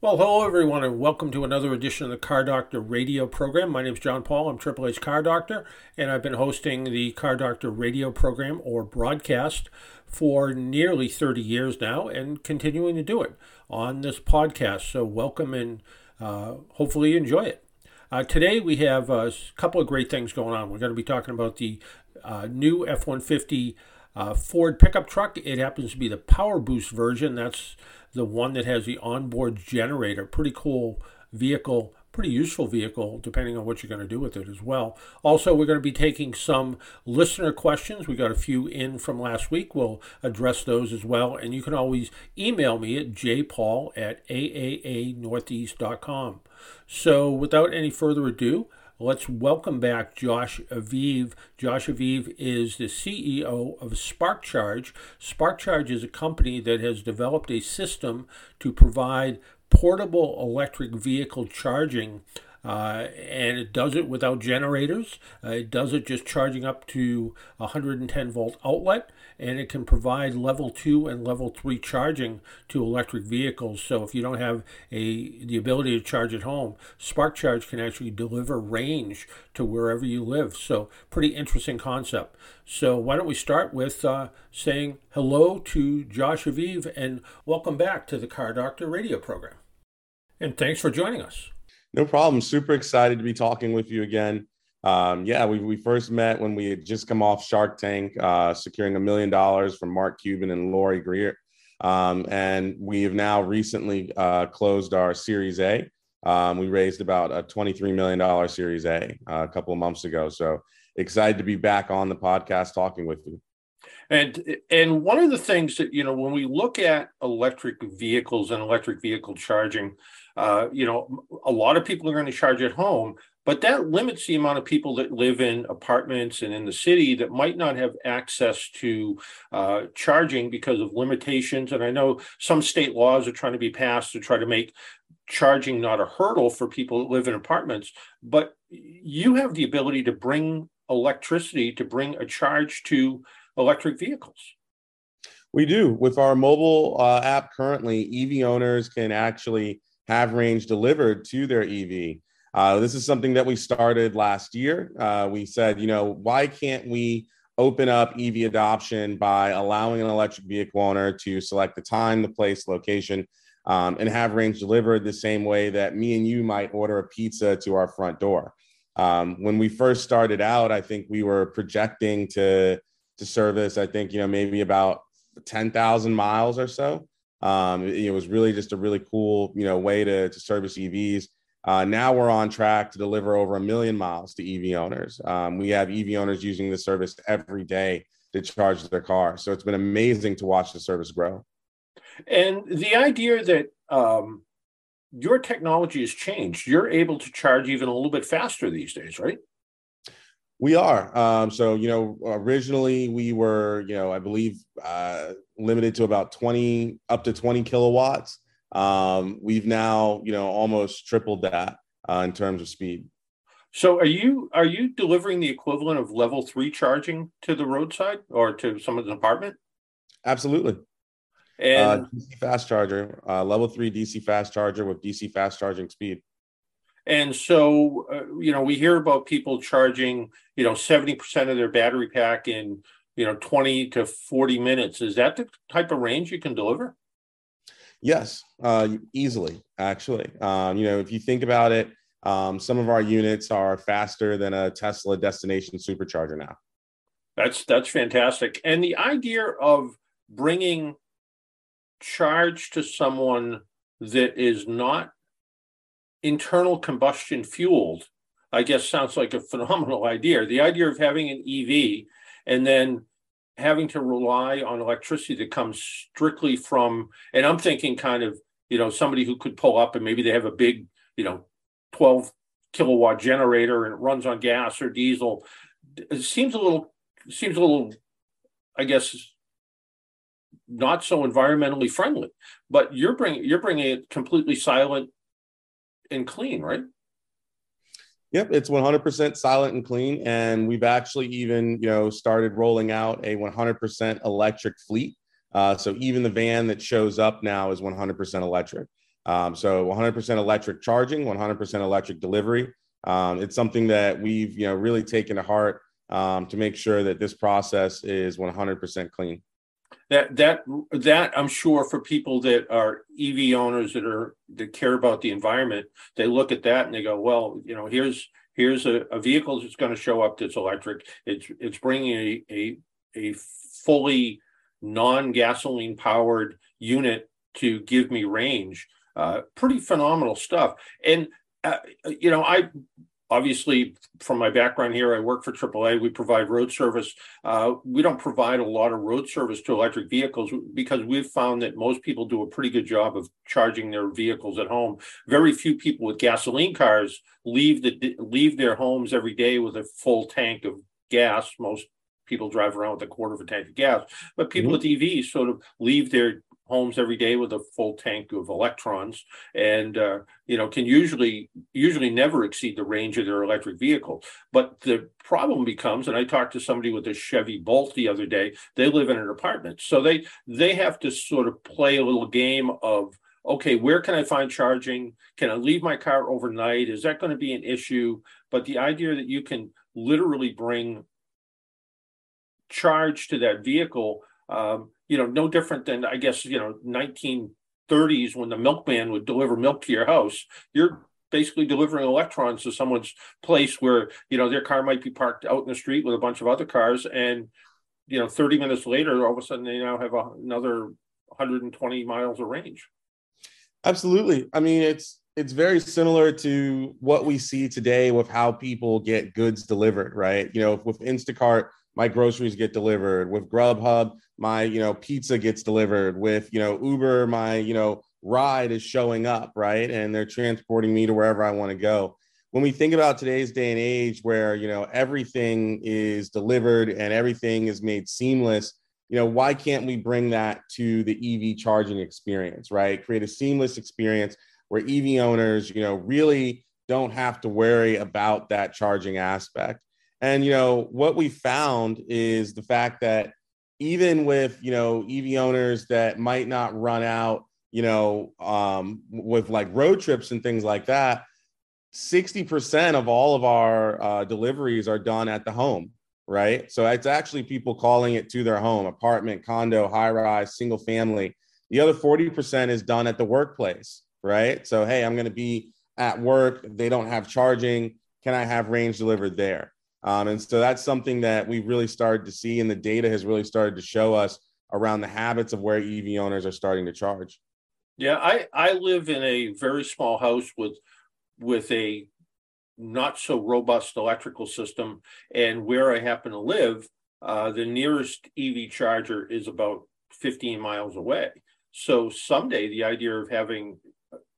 Well, hello everyone, and welcome to another edition of the Car Doctor radio program. My name is John Paul. I'm Triple A Car Doctor, and I've been hosting the Car Doctor radio program or broadcast for nearly 30 years now and continuing to do it on this podcast. So, welcome and uh, hopefully you enjoy it. Uh, today, we have a couple of great things going on. We're going to be talking about the uh, new F 150 uh, Ford pickup truck. It happens to be the Power Boost version. That's the one that has the onboard generator. Pretty cool vehicle, pretty useful vehicle, depending on what you're going to do with it as well. Also, we're going to be taking some listener questions. We got a few in from last week. We'll address those as well. And you can always email me at jpaul at aaanortheast.com. So, without any further ado, Let's welcome back Josh Aviv. Josh Aviv is the CEO of SparkCharge. SparkCharge is a company that has developed a system to provide portable electric vehicle charging uh, and it does it without generators. Uh, it does it just charging up to 110 volt outlet, and it can provide level two and level three charging to electric vehicles. So if you don't have a the ability to charge at home, SparkCharge can actually deliver range to wherever you live. So pretty interesting concept. So why don't we start with uh, saying hello to Josh Aviv and welcome back to the Car Doctor radio program. And thanks for joining us. No problem. Super excited to be talking with you again. Um, yeah, we, we first met when we had just come off Shark Tank, uh, securing a million dollars from Mark Cuban and Lori Greiner. Um, and we have now recently uh, closed our Series A. Um, we raised about a $23 million Series A uh, a couple of months ago. So excited to be back on the podcast talking with you. And and one of the things that you know when we look at electric vehicles and electric vehicle charging, uh, you know, a lot of people are going to charge at home, but that limits the amount of people that live in apartments and in the city that might not have access to uh, charging because of limitations. And I know some state laws are trying to be passed to try to make charging not a hurdle for people that live in apartments, but you have the ability to bring electricity to bring a charge to electric vehicles. We do. With our mobile uh, app currently, EV owners can actually have range delivered to their EV. Uh, this is something that we started last year. Uh, we said, you know, why can't we open up EV adoption by allowing an electric vehicle owner to select the time, the place, location, um, and have range delivered the same way that me and you might order a pizza to our front door. Um, when we first started out, I think we were projecting to to service. I think you know maybe about ten thousand miles or so. Um, it, it, was really just a really cool, you know, way to, to service EVs. Uh, now we're on track to deliver over a million miles to EV owners. Um, we have EV owners using the service every day to charge their car. So it's been amazing to watch the service grow. And the idea that um, your technology has changed, you're able to charge even a little bit faster these days, right? We are. Um, so, you know, originally we were, you know, I believe uh, limited to about 20, up to 20 kilowatts. Um, we've now, you know, almost tripled that uh, in terms of speed. So, are you are you delivering the equivalent of level three charging to the roadside or to someone's apartment? Absolutely. Uh, and uh, DC fast charger, uh, level three DC fast charger with DC fast charging speed. And so, uh, you know, we hear about people charging, you know, 70% of their battery pack in, you know, 20 to 40 minutes. Is that the type of range you can deliver? Yes, uh, easily, actually. Um, you know, if you think about it, um, some of our units are faster than a Tesla destination supercharger now. That's that's fantastic. And the idea of bringing charge to someone that is not internal combustion fueled, I guess sounds like a phenomenal idea. The idea of having an EV and then having to rely on electricity that comes strictly from, and I'm thinking kind of, you know, somebody who could pull up and maybe they have a big, you know, 12 kilowatt generator and it runs on gas or diesel. It seems a little, seems a little, I guess, not so environmentally friendly. But you're bringing you're bringing it completely silent and clean, right? Yep, it's 100% silent and clean, and we've actually even you know started rolling out a 100% electric fleet. Uh, so even the van that shows up now is 100% electric. Um, so 100% electric charging, 100% electric delivery. Um, it's something that we've you know really taken to heart um, to make sure that this process is 100% clean. That that that I'm sure for people that are EV owners that are that care about the environment, they look at that and they go, well, you know, here's here's a, a vehicle that's going to show up that's electric. It's it's bringing a a, a fully non-gasoline powered unit to give me range. Uh, pretty phenomenal stuff. And uh, you know, I obviously from my background here i work for aaa we provide road service. Uh, we don't provide a lot of road service to electric vehicles because we've found that most people do a pretty good job of charging their vehicles at home. Very few people with gasoline cars leave the leave their homes every day with a full tank of gas. Most people drive around with a quarter of a tank of gas but people mm-hmm. with evs sort of leave their homes every day with a full tank of electrons. And uh, you know can usually usually never exceed the range of their electric vehicle. But the problem becomes and i talked to somebody with a chevy bolt the other day they live in an apartment. So they they have to sort of play a little game of okay where can i find charging? Can i leave my car overnight? Is that going to be an issue? But the idea that you can literally bring charge to that vehicle um, you know, no different than I guess you know 1930s when the milkman would deliver milk to your house. You're basically delivering electrons to someone's place where you know their car might be parked out in the street with a bunch of other cars, and you know 30 minutes later, all of a sudden they now have a, another 120 miles of range. Absolutely. I mean, it's it's very similar to what we see today with how people get goods delivered, right? You know, with Instacart, my groceries get delivered. With Grubhub, my you know pizza gets delivered. With you know uber my you know ride is showing up right? And they're transporting me to wherever i want to go. When we think about today's day and age where you know everything is delivered and everything is made seamless you know why can't we bring that to the ev charging experience right? Create a seamless experience where ev owners you know really don't have to worry about that charging aspect and you know what we found is the fact that even with you know EV owners that might not run out, you know, um, with like road trips and things like that, sixty percent of all of our uh, deliveries are done at the home, right? So it's actually people calling it to their home, apartment, condo, high rise, single family. The other forty percent is done at the workplace, right? So hey, I'm going to be at work. They don't have charging. Can I have range delivered there? Um, and so that's something that we've really started to see, and the data has really started to show us around the habits of where EV owners are starting to charge. Yeah, I, I live in a very small house with with a not so robust electrical system, and where I happen to live, uh, the nearest EV charger is about 15 miles away. So someday, the idea of having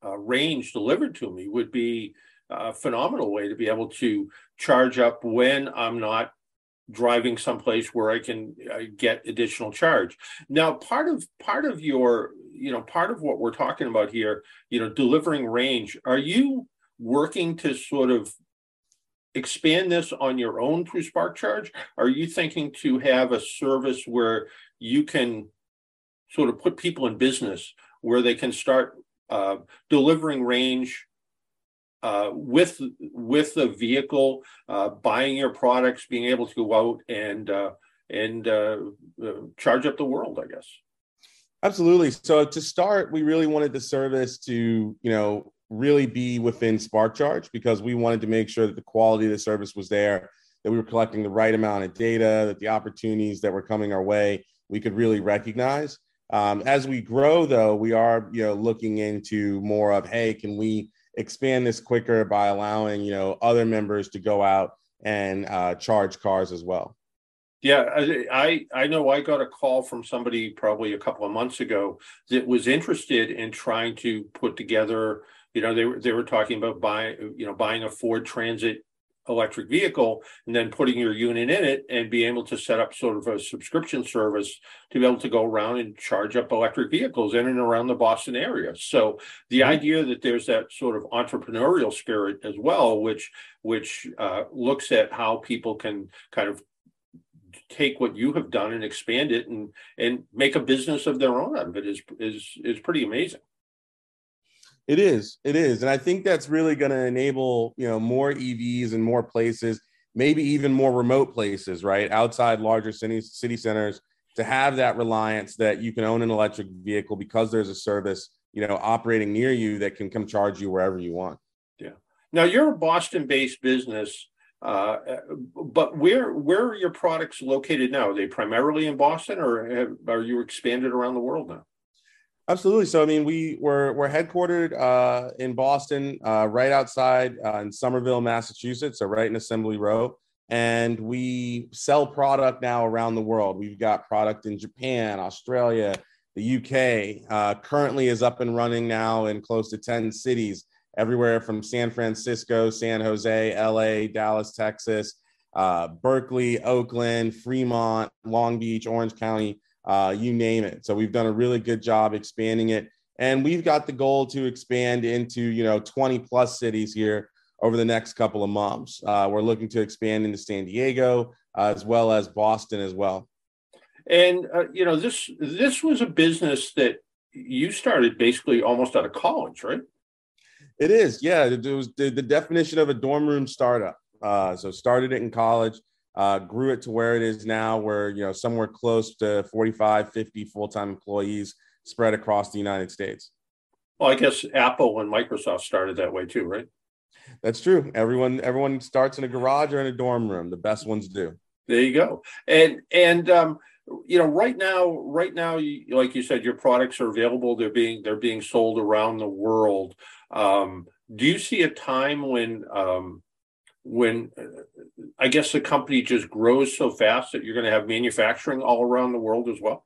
a range delivered to me would be a phenomenal way to be able to charge up when I'm not driving someplace where I can uh, get additional charge. Now, part of part of your, you know, part of what we're talking about here, you know, delivering range. Are you working to sort of expand this on your own through SparkCharge? Are you thinking to have a service where you can sort of put people in business where they can start uh, delivering range uh, with with the vehicle, uh, buying your products, being able to go out and uh, and uh, uh, charge up the world, I guess. Absolutely. So to start, we really wanted the service to you know really be within SparkCharge because we wanted to make sure that the quality of the service was there, that we were collecting the right amount of data, that the opportunities that were coming our way we could really recognize. Um, as we grow, though, we are you know looking into more of hey, can we expand this quicker by allowing you know other members to go out and uh, charge cars as well. Yeah, I I know I got a call from somebody probably a couple of months ago that was interested in trying to put together. You know, they were they were talking about buying you know buying a Ford Transit electric vehicle and then putting your unit in it and be able to set up sort of a subscription service to be able to go around and charge up electric vehicles in and around the Boston area. So the mm-hmm. idea that there's that sort of entrepreneurial spirit as well, which which uh, looks at how people can kind of take what you have done and expand it and and make a business of their own out of it is is is pretty amazing. It is. It is. And I think that's really going to enable, you know, more EVs in more places, maybe even more remote places, right? Outside larger city, city centers to have that reliance that you can own an electric vehicle because there's a service, you know, operating near you that can come charge you wherever you want. Yeah. Now you're a Boston-based business, uh, but where where are your products located now? Are they primarily in Boston, or have, are you expanded around the world now? Absolutely. So, I mean, we we're we're headquartered uh, in Boston, uh, right outside uh, in Somerville, Massachusetts, so right in Assembly Row, and we sell product now around the world. We've got product in Japan, Australia, the UK. Uh, currently, is up and running now in close to ten cities, everywhere from San Francisco, San Jose, LA, Dallas, Texas, uh, Berkeley, Oakland, Fremont, Long Beach, Orange County uh, you name it. So we've done a really good job expanding it. And we've got the goal to expand into, you know, 20 plus cities here over the next couple of months. Uh, we're looking to expand into San Diego uh, as well as Boston as well. And uh, you know this this was a business that you started basically almost out of college, right? It is, yeah. It was the, the definition of a dorm room startup. Uh, so started it in college uh, grew it to where it is now, where, you know, somewhere close to 45, 50 full time employees spread across the United States. Well, I guess Apple and Microsoft started that way too, right? That's true. Everyone, everyone starts in a garage or in a dorm room. The best ones do. There you go. And and um, you know, right now, right now, like you said, your products are available. They're being they're being sold around the world. Um, do you see a time when um, when I guess the company just grows so fast that you're going to have manufacturing all around the world as well?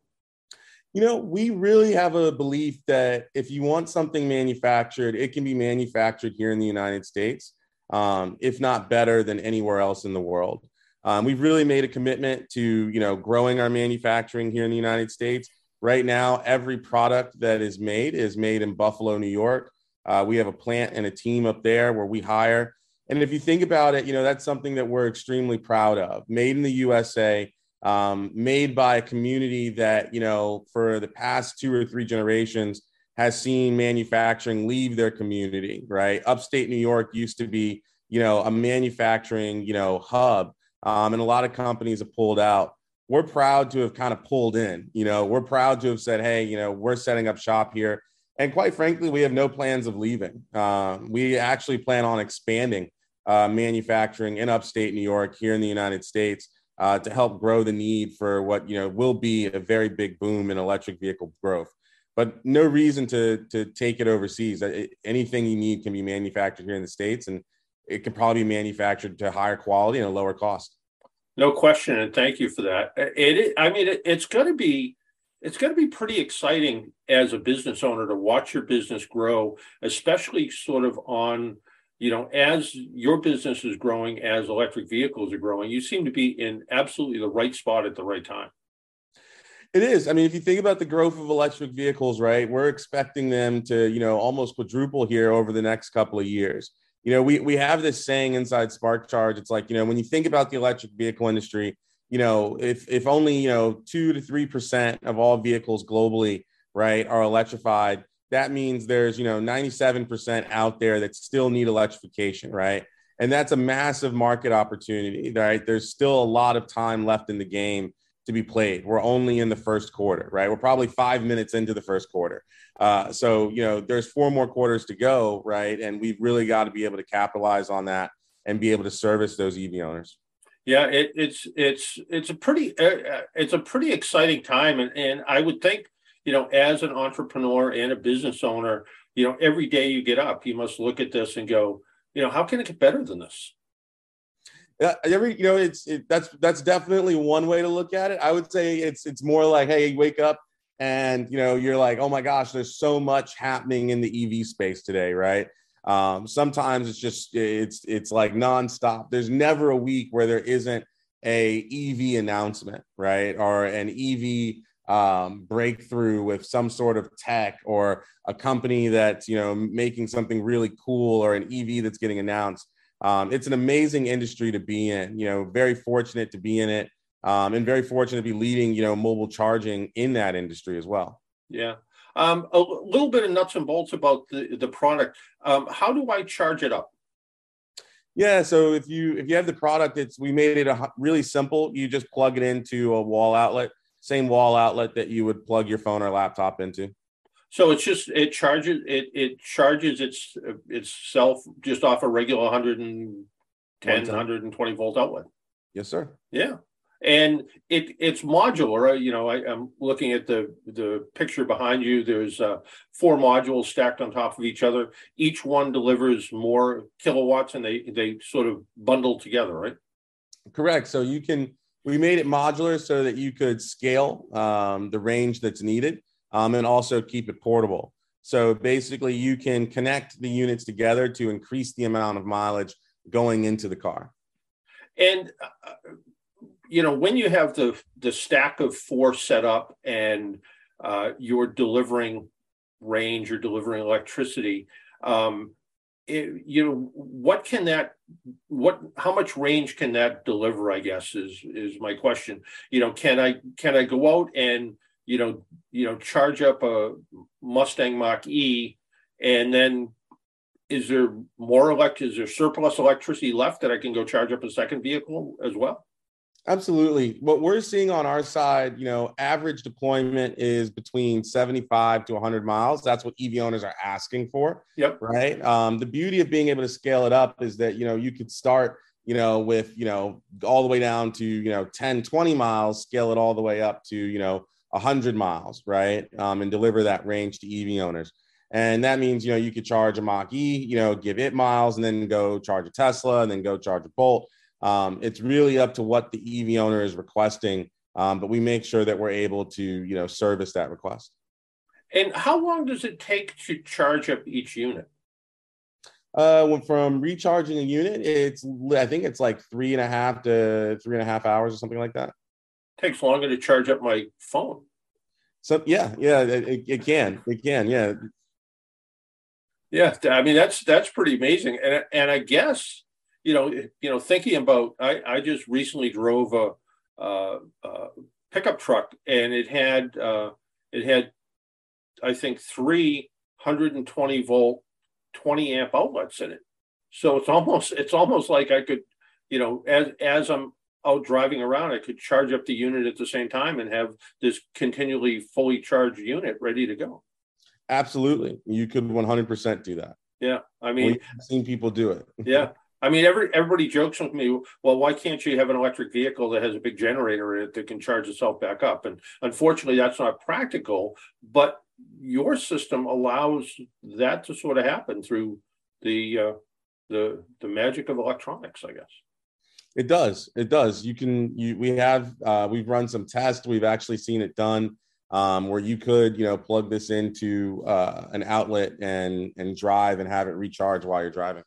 You know, we really have a belief that if you want something manufactured, it can be manufactured here in the United States, um, if not better than anywhere else in the world. Um, we've really made a commitment to, you know, growing our manufacturing here in the United States. Right now, every product that is made is made in Buffalo, New York. Uh, we have a plant and a team up there where we hire and if you think about it, you know, that's something that we're extremely proud of. Made in the USA, um, made by a community that, you know, for the past two or three generations has seen manufacturing leave their community, right? Upstate New York used to be, you know, a manufacturing, you know, hub. Um, and a lot of companies have pulled out. We're proud to have kind of pulled in, you know, we're proud to have said, hey, you know, we're setting up shop here. And quite frankly, we have no plans of leaving. Uh, we actually plan on expanding uh, manufacturing in upstate New York here in the United States uh, to help grow the need for what you know will be a very big boom in electric vehicle growth. But no reason to to take it overseas. Anything you need can be manufactured here in the states, and it can probably be manufactured to higher quality and a lower cost. No question, and thank you for that. It, I mean, it, it's going to be it's going to be pretty exciting as a business owner to watch your business grow, especially sort of on you know, as your business is growing, as electric vehicles are growing, you seem to be in absolutely the right spot at the right time. It is. I mean, if you think about the growth of electric vehicles, right, we're expecting them to, you know, almost quadruple here over the next couple of years. You know, we, we have this saying inside SparkCharge. It's like, you know, when you think about the electric vehicle industry, you know, if, if only, you know, two to 3% of all vehicles globally, right, are electrified, that means there's you know 97% out there that still need electrification right? And that's a massive market opportunity right? There's still a lot of time left in the game to be played. We're only in the first quarter right? We're probably five minutes into the first quarter. Uh, so you know there's four more quarters to go right? And we've really got to be able to capitalize on that and be able to service those ev owners yeah it, it's it's it's a pretty uh, uh it's a pretty exciting time and, and i would think you know, as an entrepreneur and a business owner, you know, every day you get up, you must look at this and go, you know, how can it get better than this? Yeah, every you know, it's it, that's that's definitely one way to look at it. I would say it's it's more like, hey, wake up and you know you're like, oh my gosh, there's so much happening in the EV space today, right? Um, sometimes it's just it's it's like nonstop. There's never a week where there isn't a EV announcement, right, or an EV um, breakthrough with some sort of tech or a company that's you know making something really cool or an EV that's getting announced. Um, it's an amazing industry to be in. You know, very fortunate to be in it, um, and very fortunate to be leading you know mobile charging in that industry as well. Yeah. Um, a little bit of nuts and bolts about the, the product. Um, how do I charge it up? Yeah, so if you if you have the product, it's we made it a, really simple. You just plug it into a wall outlet, same wall outlet that you would plug your phone or laptop into. So it's just it charges it it charges its itself just off a regular 110 120 volt outlet. Yes, sir. Yeah and it it's modular. You know, I, am looking at the the picture behind you. There's uh, four modules stacked on top of each other. Each one delivers more kilowatts, and they they sort of bundle together, right? Correct. So you can we made it modular so that you could scale um, the range that's needed, um, and also keep it portable. So basically, you can connect the units together to increase the amount of mileage going into the car. And uh, you know, when you have the the stack of four set up and uh, you're delivering range, you're delivering electricity. Um, it, you know, what can that, what, how much range can that deliver? I guess is is my question. You know, can I can I go out and you know you know charge up a Mustang Mach E, and then is there more elect? Is there surplus electricity left that I can go charge up a second vehicle as well? Absolutely. What we're seeing on our side, you know, average deployment is between 75 to 100 miles. That's what EV owners are asking for. Yep. Right. Um, the beauty of being able to scale it up is that, you know, you could start, you know, with, you know, all the way down to, you know, 10, 20 miles, scale it all the way up to, you know, 100 miles, right? Um, and deliver that range to EV owners. And that means, you know, you could charge a Mach E, you know, give it miles and then go charge a Tesla and then go charge a Bolt um, it's really up to what the EV owner is requesting, um, but we make sure that we're able to, you know, service that request. And how long does it take to charge up each unit? Uh, from recharging a unit, it's I think it's like three and a half to three and a half hours or something like that. takes longer to charge up my phone. So yeah, yeah, it, it can, it can, yeah. Yeah, I mean that's that's pretty amazing, and and I guess you know, you know, thinking about, I, I just recently drove a, a, a pickup truck, and it had, uh, it had, I think, three 120 volt, 20 amp outlets in it. So it's almost, it's almost like I could, you know, as as I'm out driving around, I could charge up the unit at the same time and have this continually fully charged unit ready to go. Absolutely, you could 100% do that. Yeah, I mean, we've seen people do it. yeah, I mean, every everybody jokes with me. Well, why can't you have an electric vehicle that has a big generator in it that can charge itself back up? And unfortunately, that's not practical. But your system allows that to sort of happen through the uh, the the magic of electronics, I guess. It does. It does. You can. You we have uh, we've run some tests. We've actually seen it done um, where you could you know plug this into uh, an outlet and and drive and have it recharge while you're driving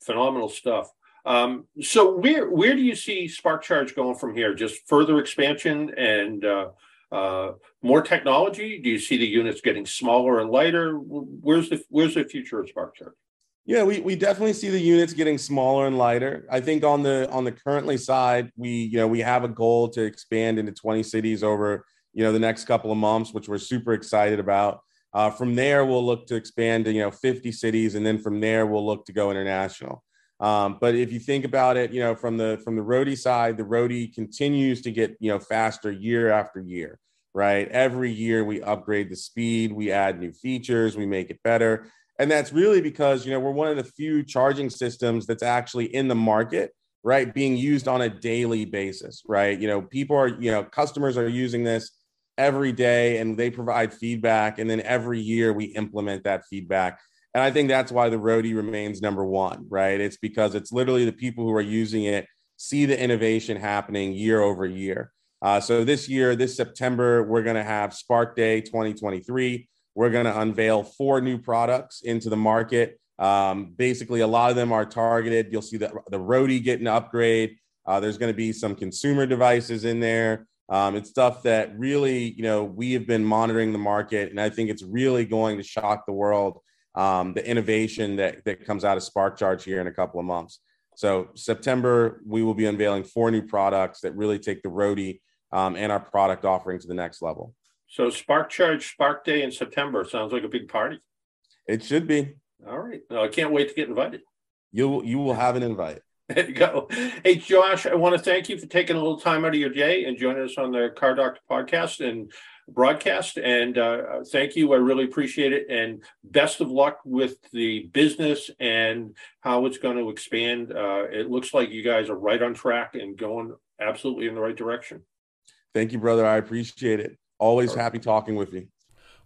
phenomenal stuff. Um, so where where do you see SparkCharge going from here? Just further expansion and uh, uh, more technology? Do you see the units getting smaller and lighter? Where's the where's the future of SparkCharge? Yeah, we, we definitely see the units getting smaller and lighter. I think on the on the currently side, we you know we have a goal to expand into 20 cities over you know the next couple of months, which we're super excited about. Uh, from there, we'll look to expand to you know 50 cities, and then from there, we'll look to go international. Um, but if you think about it, you know, from the from the roadie side, the roadie continues to get you know faster year after year, right? Every year we upgrade the speed, we add new features, we make it better, and that's really because you know we're one of the few charging systems that's actually in the market, right? Being used on a daily basis, right? You know, people are you know customers are using this every day and they provide feedback. And then every year we implement that feedback. And I think that's why the roadie remains number one, right? It's because it's literally the people who are using it see the innovation happening year over year. Uh, so this year, this September, we're going to have Spark Day 2023. We're going to unveil four new products into the market. Um, basically, a lot of them are targeted. You'll see the, the roadie get an upgrade. Uh, there's going to be some consumer devices in there. Um, it's stuff that really, you know, we have been monitoring the market, and I think it's really going to shock the world. Um, the innovation that that comes out of SparkCharge here in a couple of months. So September, we will be unveiling four new products that really take the roadie um, and our product offering to the next level. So SparkCharge Spark Day in September sounds like a big party. It should be. All right. Well, I can't wait to get invited. You you will have an invite. There you go. Hey, Josh, I want to thank you for taking a little time out of your day and joining us on the Car Doctor podcast and broadcast. And uh, thank you. I really appreciate it. And best of luck with the business and how it's going to expand. Uh, it looks like you guys are right on track and going absolutely in the right direction. Thank you, brother. I appreciate it. Always happy talking with you.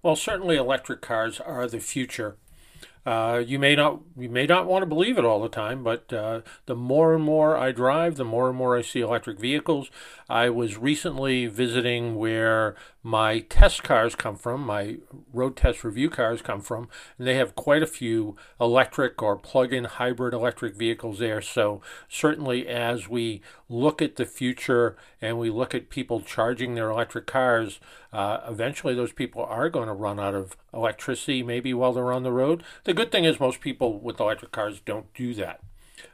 Well, certainly electric cars are the future. Uh, you may not you may not want to believe it all the time, but uh, the more and more I drive, the more and more I see electric vehicles. I was recently visiting where my test cars come from, my road test review cars come from, and they have quite a few electric or plug-in hybrid electric vehicles there. So certainly, as we look at the future and we look at people charging their electric cars, uh, eventually those people are going to run out of electricity, maybe while they're on the road. The good thing is most people with electric cars don't do that.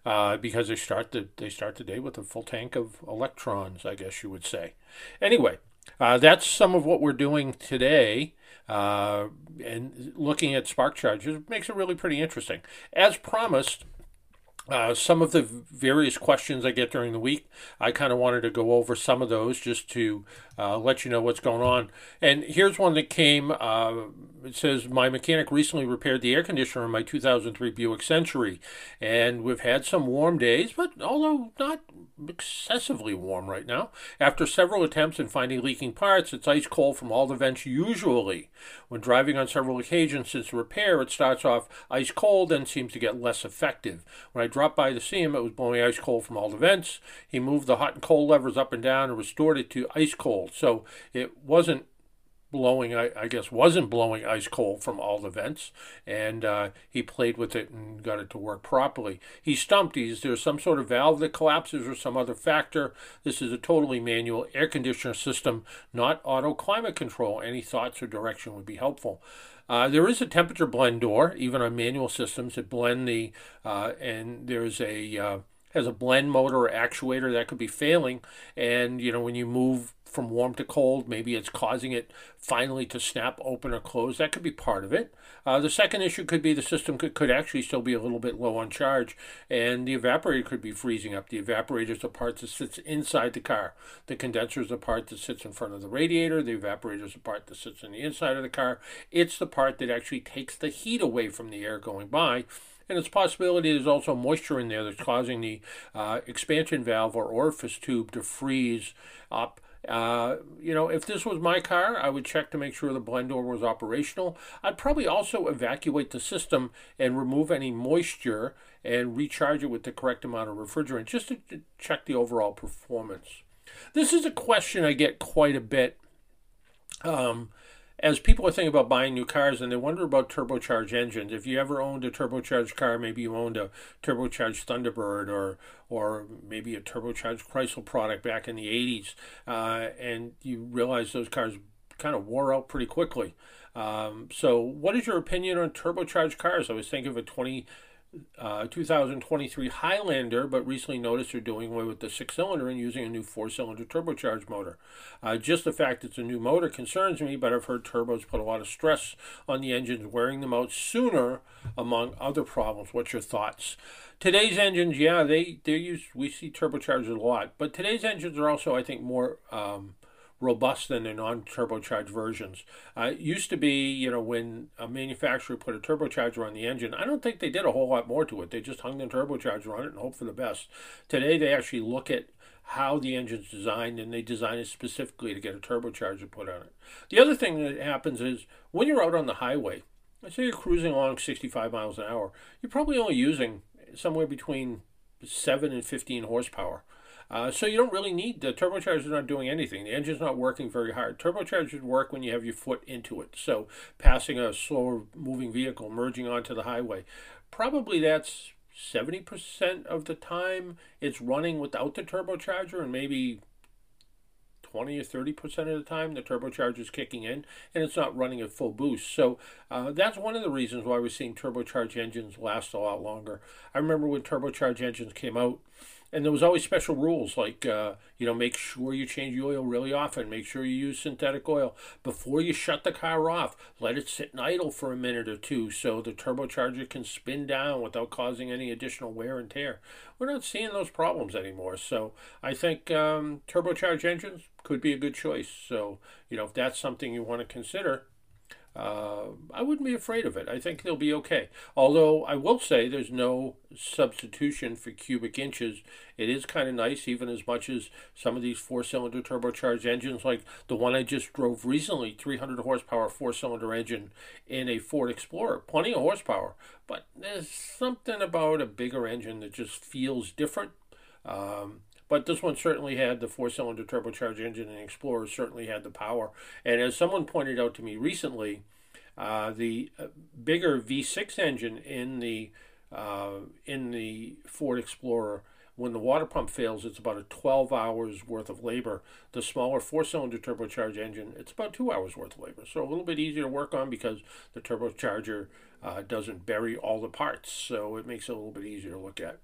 Uh, because they start the they start the day with a full tank of electrons, I guess you would say. Anyway, uh, that's some of what we're doing today. Uh, and looking at spark charges makes it really pretty interesting. As promised, uh, some of the various questions I get during the week, I kind of wanted to go over some of those just to uh, let you know what's going on. And here's one that came. Uh, it says my mechanic recently repaired the air conditioner in my 2003 Buick Century, and we've had some warm days, but although not excessively warm right now. After several attempts and finding leaking parts, it's ice cold from all the vents usually. When driving on several occasions since the repair, it starts off ice cold and seems to get less effective. When I dropped by to see him, it was blowing ice cold from all the vents. He moved the hot and cold levers up and down and restored it to ice cold. So it wasn't blowing, I, I, guess, wasn't blowing ice cold from all the vents, and uh, he played with it and got it to work properly. He stumped. He's there's some sort of valve that collapses or some other factor. This is a totally manual air conditioner system, not auto climate control. Any thoughts or direction would be helpful. Uh, there is a temperature blend door, even on manual systems that blend the, uh, and there's a uh, has a blend motor or actuator that could be failing, and you know when you move from warm to cold. Maybe it's causing it finally to snap open or close. That could be part of it. Uh, the second issue could be the system could, could actually still be a little bit low on charge, and the evaporator could be freezing up. The evaporator is the part that sits inside the car. The condenser is the part that sits in front of the radiator. The evaporator is the part that sits in the inside of the car. It's the part that actually takes the heat away from the air going by and it's a possibility there's also moisture in there that's causing the uh, expansion valve or orifice tube to freeze up uh, you know, if this was my car, I would check to make sure the blend door was operational. I'd probably also evacuate the system and remove any moisture and recharge it with the correct amount of refrigerant just to, to check the overall performance. This is a question I get quite a bit. Um, as people are thinking about buying new cars and they wonder about turbocharged engines, if you ever owned a turbocharged car, maybe you owned a turbocharged Thunderbird or or maybe a turbocharged Chrysler product back in the 80s, uh, and you realize those cars kind of wore out pretty quickly. Um, so, what is your opinion on turbocharged cars? I was thinking of a 20 uh, 2023 Highlander, but recently noticed they're doing away with the six cylinder and using a new four cylinder turbocharged motor. Uh, just the fact it's a new motor concerns me, but I've heard turbos put a lot of stress on the engines, wearing them out sooner, among other problems. What's your thoughts? Today's engines, yeah, they they use we see turbochargers a lot, but today's engines are also, I think, more um, robust than the non-turbocharged versions. Uh, used to be, you know, when a manufacturer put a turbocharger on the engine, I don't think they did a whole lot more to it. They just hung the turbocharger on it and hope for the best. Today, they actually look at how the engine's designed and they design it specifically to get a turbocharger put on it. The other thing that happens is when you're out on the highway, let's say you're cruising along 65 miles an hour, you're probably only using somewhere between 7 and 15 horsepower. Uh, so you don't really need the turbocharger is not doing anything. The engine's not working very hard. Turbochargers work when you have your foot into it. So passing a slower moving vehicle, merging onto the highway, probably that's 70% of the time it's running without the turbocharger and maybe 20 or 30 percent of the time the turbocharger is kicking in and it's not running at full boost so uh, that's one of the reasons why we're seeing turbocharged engines last a lot longer i remember when turbocharged engines came out and there was always special rules like uh, you know make sure you change the oil really often make sure you use synthetic oil. Before you shut the car off let it sit idle for a minute or two so the turbocharger can spin down without causing any additional wear and tear. We're not seeing those problems anymore. So i think um, turbocharged engines could be a good choice. So you know if that's something you want to consider uh, I wouldn't be afraid of it. I think they'll be okay. Although I will say there's no substitution for cubic inches. It is kind of nice, even as much as some of these four cylinder turbocharged engines, like the one I just drove recently 300 horsepower four cylinder engine in a Ford Explorer. Plenty of horsepower, but there's something about a bigger engine that just feels different. Um, but this one certainly had the four cylinder turbocharged engine, and Explorer certainly had the power. And as someone pointed out to me recently, uh, the uh, bigger V6 engine in the uh, in the Ford Explorer, when the water pump fails, it's about a 12 hours worth of labor. The smaller four cylinder turbocharged engine, it's about two hours worth of labor. So a little bit easier to work on because the turbocharger uh, doesn't bury all the parts. So it makes it a little bit easier to look at.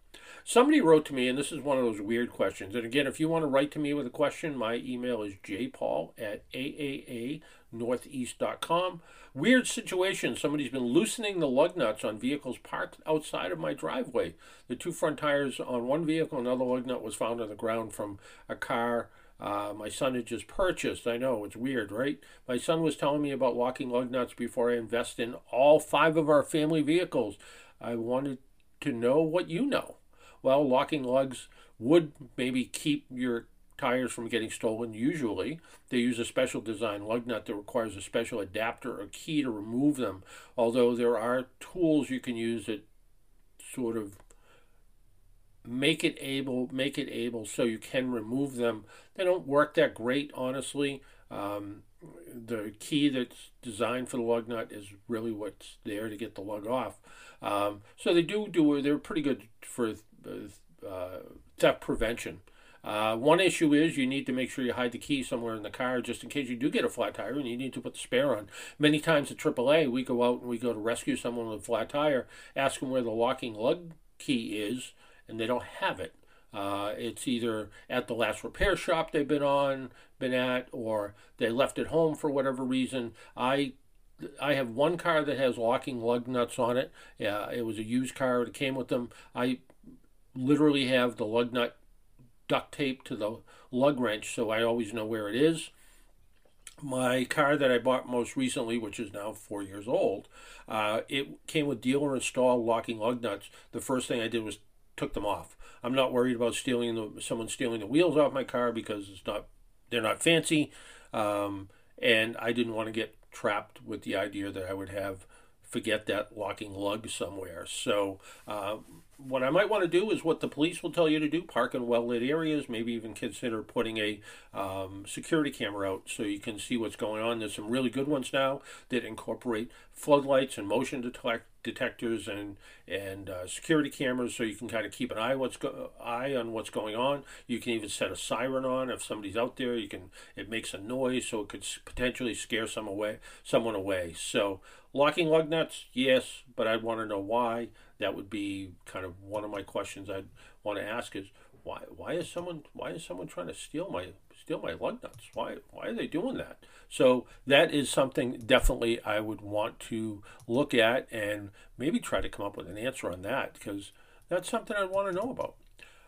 Somebody wrote to me, and this is one of those weird questions. And again, if you want to write to me with a question, my email is jpaul at aaanortheast.com. Weird situation. Somebody's been loosening the lug nuts on vehicles parked outside of my driveway. The two front tires on one vehicle, another lug nut was found on the ground from a car uh, my son had just purchased. I know it's weird, right? My son was telling me about locking lug nuts before I invest in all five of our family vehicles. I wanted to know what you know. Well, locking lugs would maybe keep your tires from getting stolen. Usually, they use a special design lug nut that requires a special adapter or key to remove them. Although there are tools you can use that sort of make it able make it able so you can remove them. They don't work that great, honestly. Um, the key that's designed for the lug nut is really what's there to get the lug off. Um, so they do do they're pretty good for uh, theft prevention. Uh, one issue is you need to make sure you hide the key somewhere in the car just in case you do get a flat tire and you need to put the spare on. Many times at AAA, we go out and we go to rescue someone with a flat tire, ask them where the locking lug key is, and they don't have it. Uh, it's either at the last repair shop they've been on, been at, or they left it home for whatever reason. I I have one car that has locking lug nuts on it. Yeah, it was a used car. It came with them. I literally have the lug nut duct tape to the lug wrench so I always know where it is. My car that I bought most recently, which is now four years old, uh, it came with dealer installed locking lug nuts. The first thing I did was took them off. I'm not worried about stealing the someone stealing the wheels off my car because it's not they're not fancy, um, and I didn't want to get trapped with the idea that I would have forget that locking lug somewhere. So uh, what I might want to do is what the police will tell you to do: park in well lit areas. Maybe even consider putting a um, security camera out so you can see what's going on. There's some really good ones now that incorporate floodlights and motion detect detectors and and uh, security cameras, so you can kind of keep an eye what's go- eye on what's going on. You can even set a siren on if somebody's out there. You can it makes a noise, so it could potentially scare some away someone away. So locking lug nuts, yes, but I'd want to know why that would be kind of one of my questions I'd want to ask is why why is someone why is someone trying to steal my steal my lug nuts? Why why are they doing that? So that is something definitely I would want to look at and maybe try to come up with an answer on that because that's something I'd want to know about.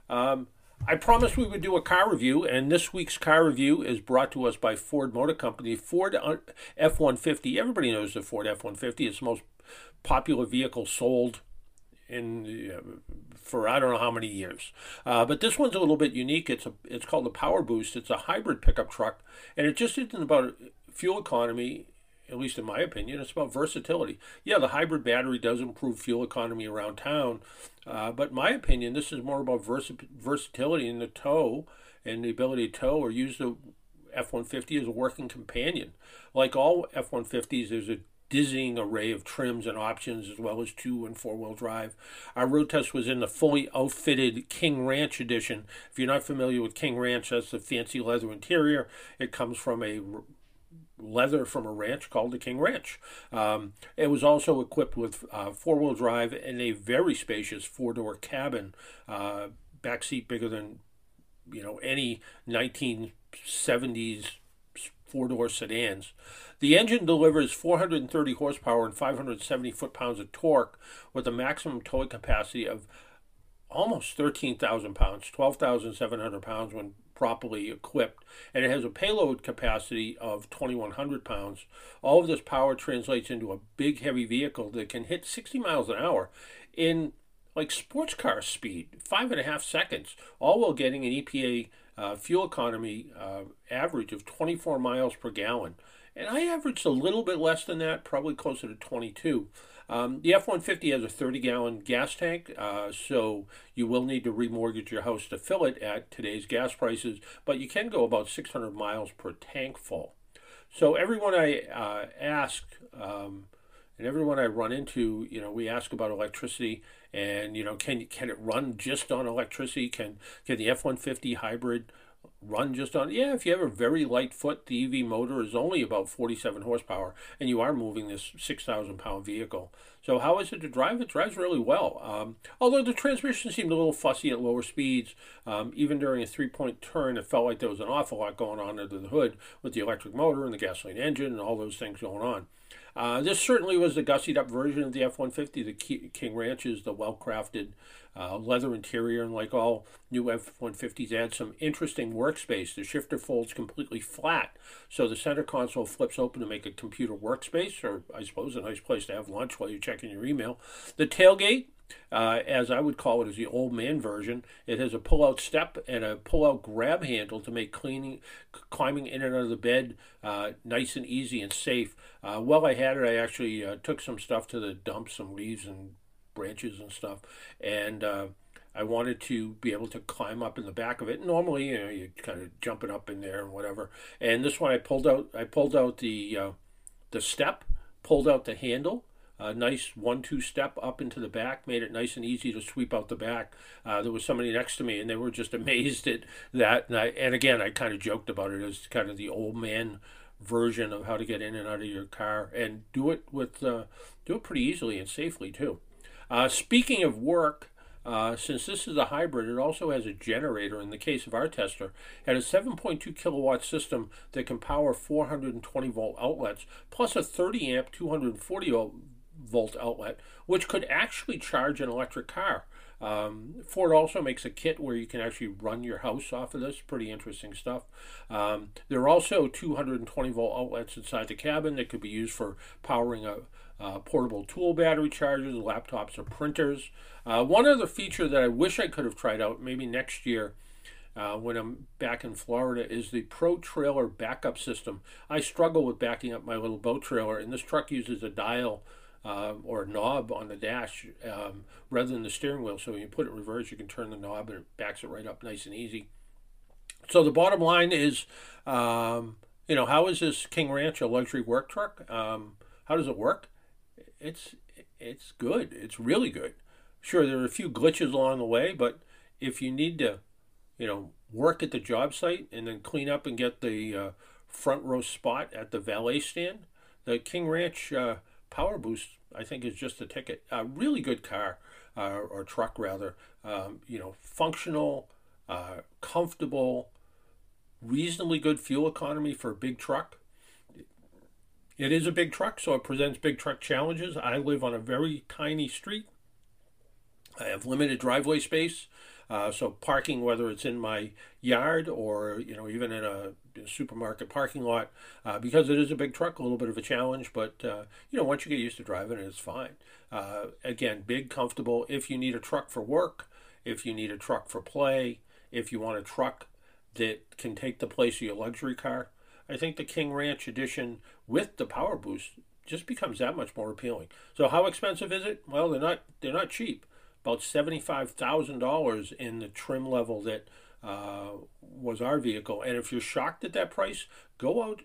Um, I promised we would do a car review, and this week's car review is brought to us by Ford Motor Company. Ford F 150. Everybody knows the Ford F 150. It's the most popular vehicle sold in for I don't know how many years. Uh, but this one's a little bit unique. It's a it's called the Power Boost. It's a hybrid pickup truck, and it just isn't about fuel economy. At least in my opinion, it's about versatility. Yeah, the hybrid battery does improve fuel economy around town, uh, but my opinion, this is more about vers- versatility in the tow and the ability to tow or use the F 150 as a working companion. Like all F 150s, there's a dizzying array of trims and options as well as two and four wheel drive. Our road test was in the fully outfitted King Ranch edition. If you're not familiar with King Ranch, that's the fancy leather interior. It comes from a leather from a ranch called the King Ranch. Um, it was also equipped with uh, four wheel drive and a very spacious four door cabin. Uh, back seat bigger than you know any 1970s four door sedans. The engine delivers 430 horsepower and 570 foot pounds of torque with a maximum towing capacity of almost 13,000 pounds, 12,700 pounds when properly equipped, and it has a payload capacity of 2,100 pounds. All of this power translates into a big, heavy vehicle that can hit 60 miles an hour in like sports car speed, five and a half seconds, all while getting an EPA uh, fuel economy uh, average of 24 miles per gallon. And I averaged a little bit less than that, probably closer to 22. Um, the F 150 has a 30 gallon gas tank, uh, so you will need to remortgage your house to fill it at today's gas prices, but you can go about 600 miles per tank full. So everyone I uh, ask, um, and everyone I run into, you know, we ask about electricity, and you know, can can it run just on electricity? Can can the F one fifty hybrid run just on? Yeah, if you have a very light foot, the EV motor is only about forty seven horsepower, and you are moving this six thousand pound vehicle. So how is it to drive? It drives really well. Um, although the transmission seemed a little fussy at lower speeds, um, even during a three point turn, it felt like there was an awful lot going on under the hood with the electric motor and the gasoline engine and all those things going on. Uh, this certainly was the gussied up version of the F 150. The King Ranch is the well crafted uh, leather interior, and like all new F 150s, adds some interesting workspace. The shifter folds completely flat, so the center console flips open to make a computer workspace, or I suppose a nice place to have lunch while you're checking your email. The tailgate uh, as I would call it, is the old man version. It has a pull-out step and a pull-out grab handle to make cleaning, climbing in and out of the bed uh, nice and easy and safe. Uh, while I had it, I actually uh, took some stuff to the dump, some leaves and branches and stuff, and uh, I wanted to be able to climb up in the back of it. Normally, you know, you kind of jumping up in there and whatever. And this one, I pulled out, I pulled out the uh, the step, pulled out the handle a nice one-two step up into the back, made it nice and easy to sweep out the back. Uh, there was somebody next to me, and they were just amazed at that. And, I, and again, I kind of joked about it as kind of the old man version of how to get in and out of your car, and do it with uh, do it pretty easily and safely too. Uh, speaking of work. Uh, since this is a hybrid, it also has a generator. In the case of our tester, and a 7.2 kilowatt system that can power 420 volt outlets, plus a 30 amp 240 volt volt outlet, which could actually charge an electric car. Um, Ford also makes a kit where you can actually run your house off of this. Pretty interesting stuff. Um, there are also 220 volt outlets inside the cabin that could be used for powering a, a portable tool battery chargers, laptops, or printers. Uh, one other feature that I wish I could have tried out maybe next year. Uh, when I'm back in Florida is the Pro Trailer backup system. I struggle with backing up my little boat trailer, and this truck uses a dial uh, or a knob on the dash um, rather than the steering wheel. So when you put it in reverse, you can turn the knob and it backs it right up nice and easy. So the bottom line is, um, you know, how is this King Ranch a luxury work truck? Um, how does it work? It's it's good. It's really good. Sure, there are a few glitches along the way, but if you need to, you know, work at the job site and then clean up and get the uh, front row spot at the valet stand, the King Ranch uh, Power Boost, I think, is just a ticket. A really good car, uh, or truck rather. Um, you know, functional, uh, comfortable, reasonably good fuel economy for a big truck. It is a big truck, so it presents big truck challenges. I live on a very tiny street. I have limited driveway space. Uh, so parking, whether it's in my yard or you know even in a, supermarket parking lot, uh, because it is a big truck, a little bit of a challenge. But uh, you know once you get used to driving it, it's fine. Uh, again, big, comfortable. If you need a truck for work, if you need a truck for play, if you want a truck that can take the place of your luxury car, I think the King Ranch Edition with the Power Boost just becomes that much more appealing. So how expensive is it? Well, they're not they're not cheap about $75,000 in the trim level that uh, was our vehicle. And if you're shocked at that price, go out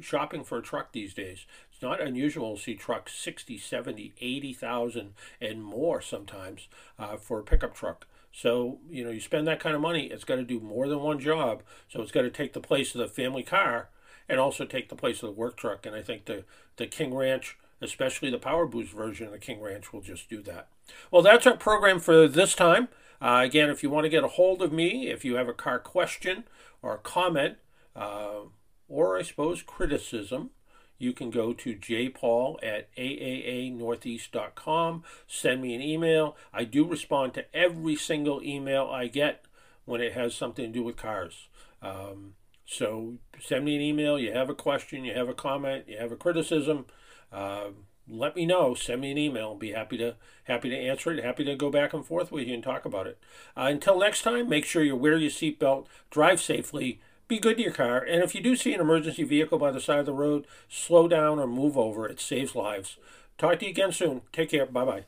shopping for a truck these days. It's not unusual to see trucks 60, 70, 80,000 and more sometimes uh, for a pickup truck. So, you know, you spend that kind of money, it's got to do more than one job. So it's got to take the place of the family car and also take the place of the work truck. And I think the, the King Ranch especially the Power Boost version of the King Ranch will just do that. Well, that's our program for this time. Uh, again, if you want to get a hold of me, if you have a car question or comment, uh, or I suppose criticism, you can go to jpaul at aaanortheast.com. Send me an email. I do respond to every single email I get when it has something to do with cars. Um, so send me an email. You have a question, you have a comment, you have a criticism. Uh, let me know. Send me an email. I'll be happy to happy to answer it. Happy to go back and forth with you and talk about it. Uh, until next time, make sure you wear your seatbelt, drive safely, be good to your car, and if you do see an emergency vehicle by the side of the road, slow down or move over. It saves lives. Talk to you again soon. Take care. Bye bye.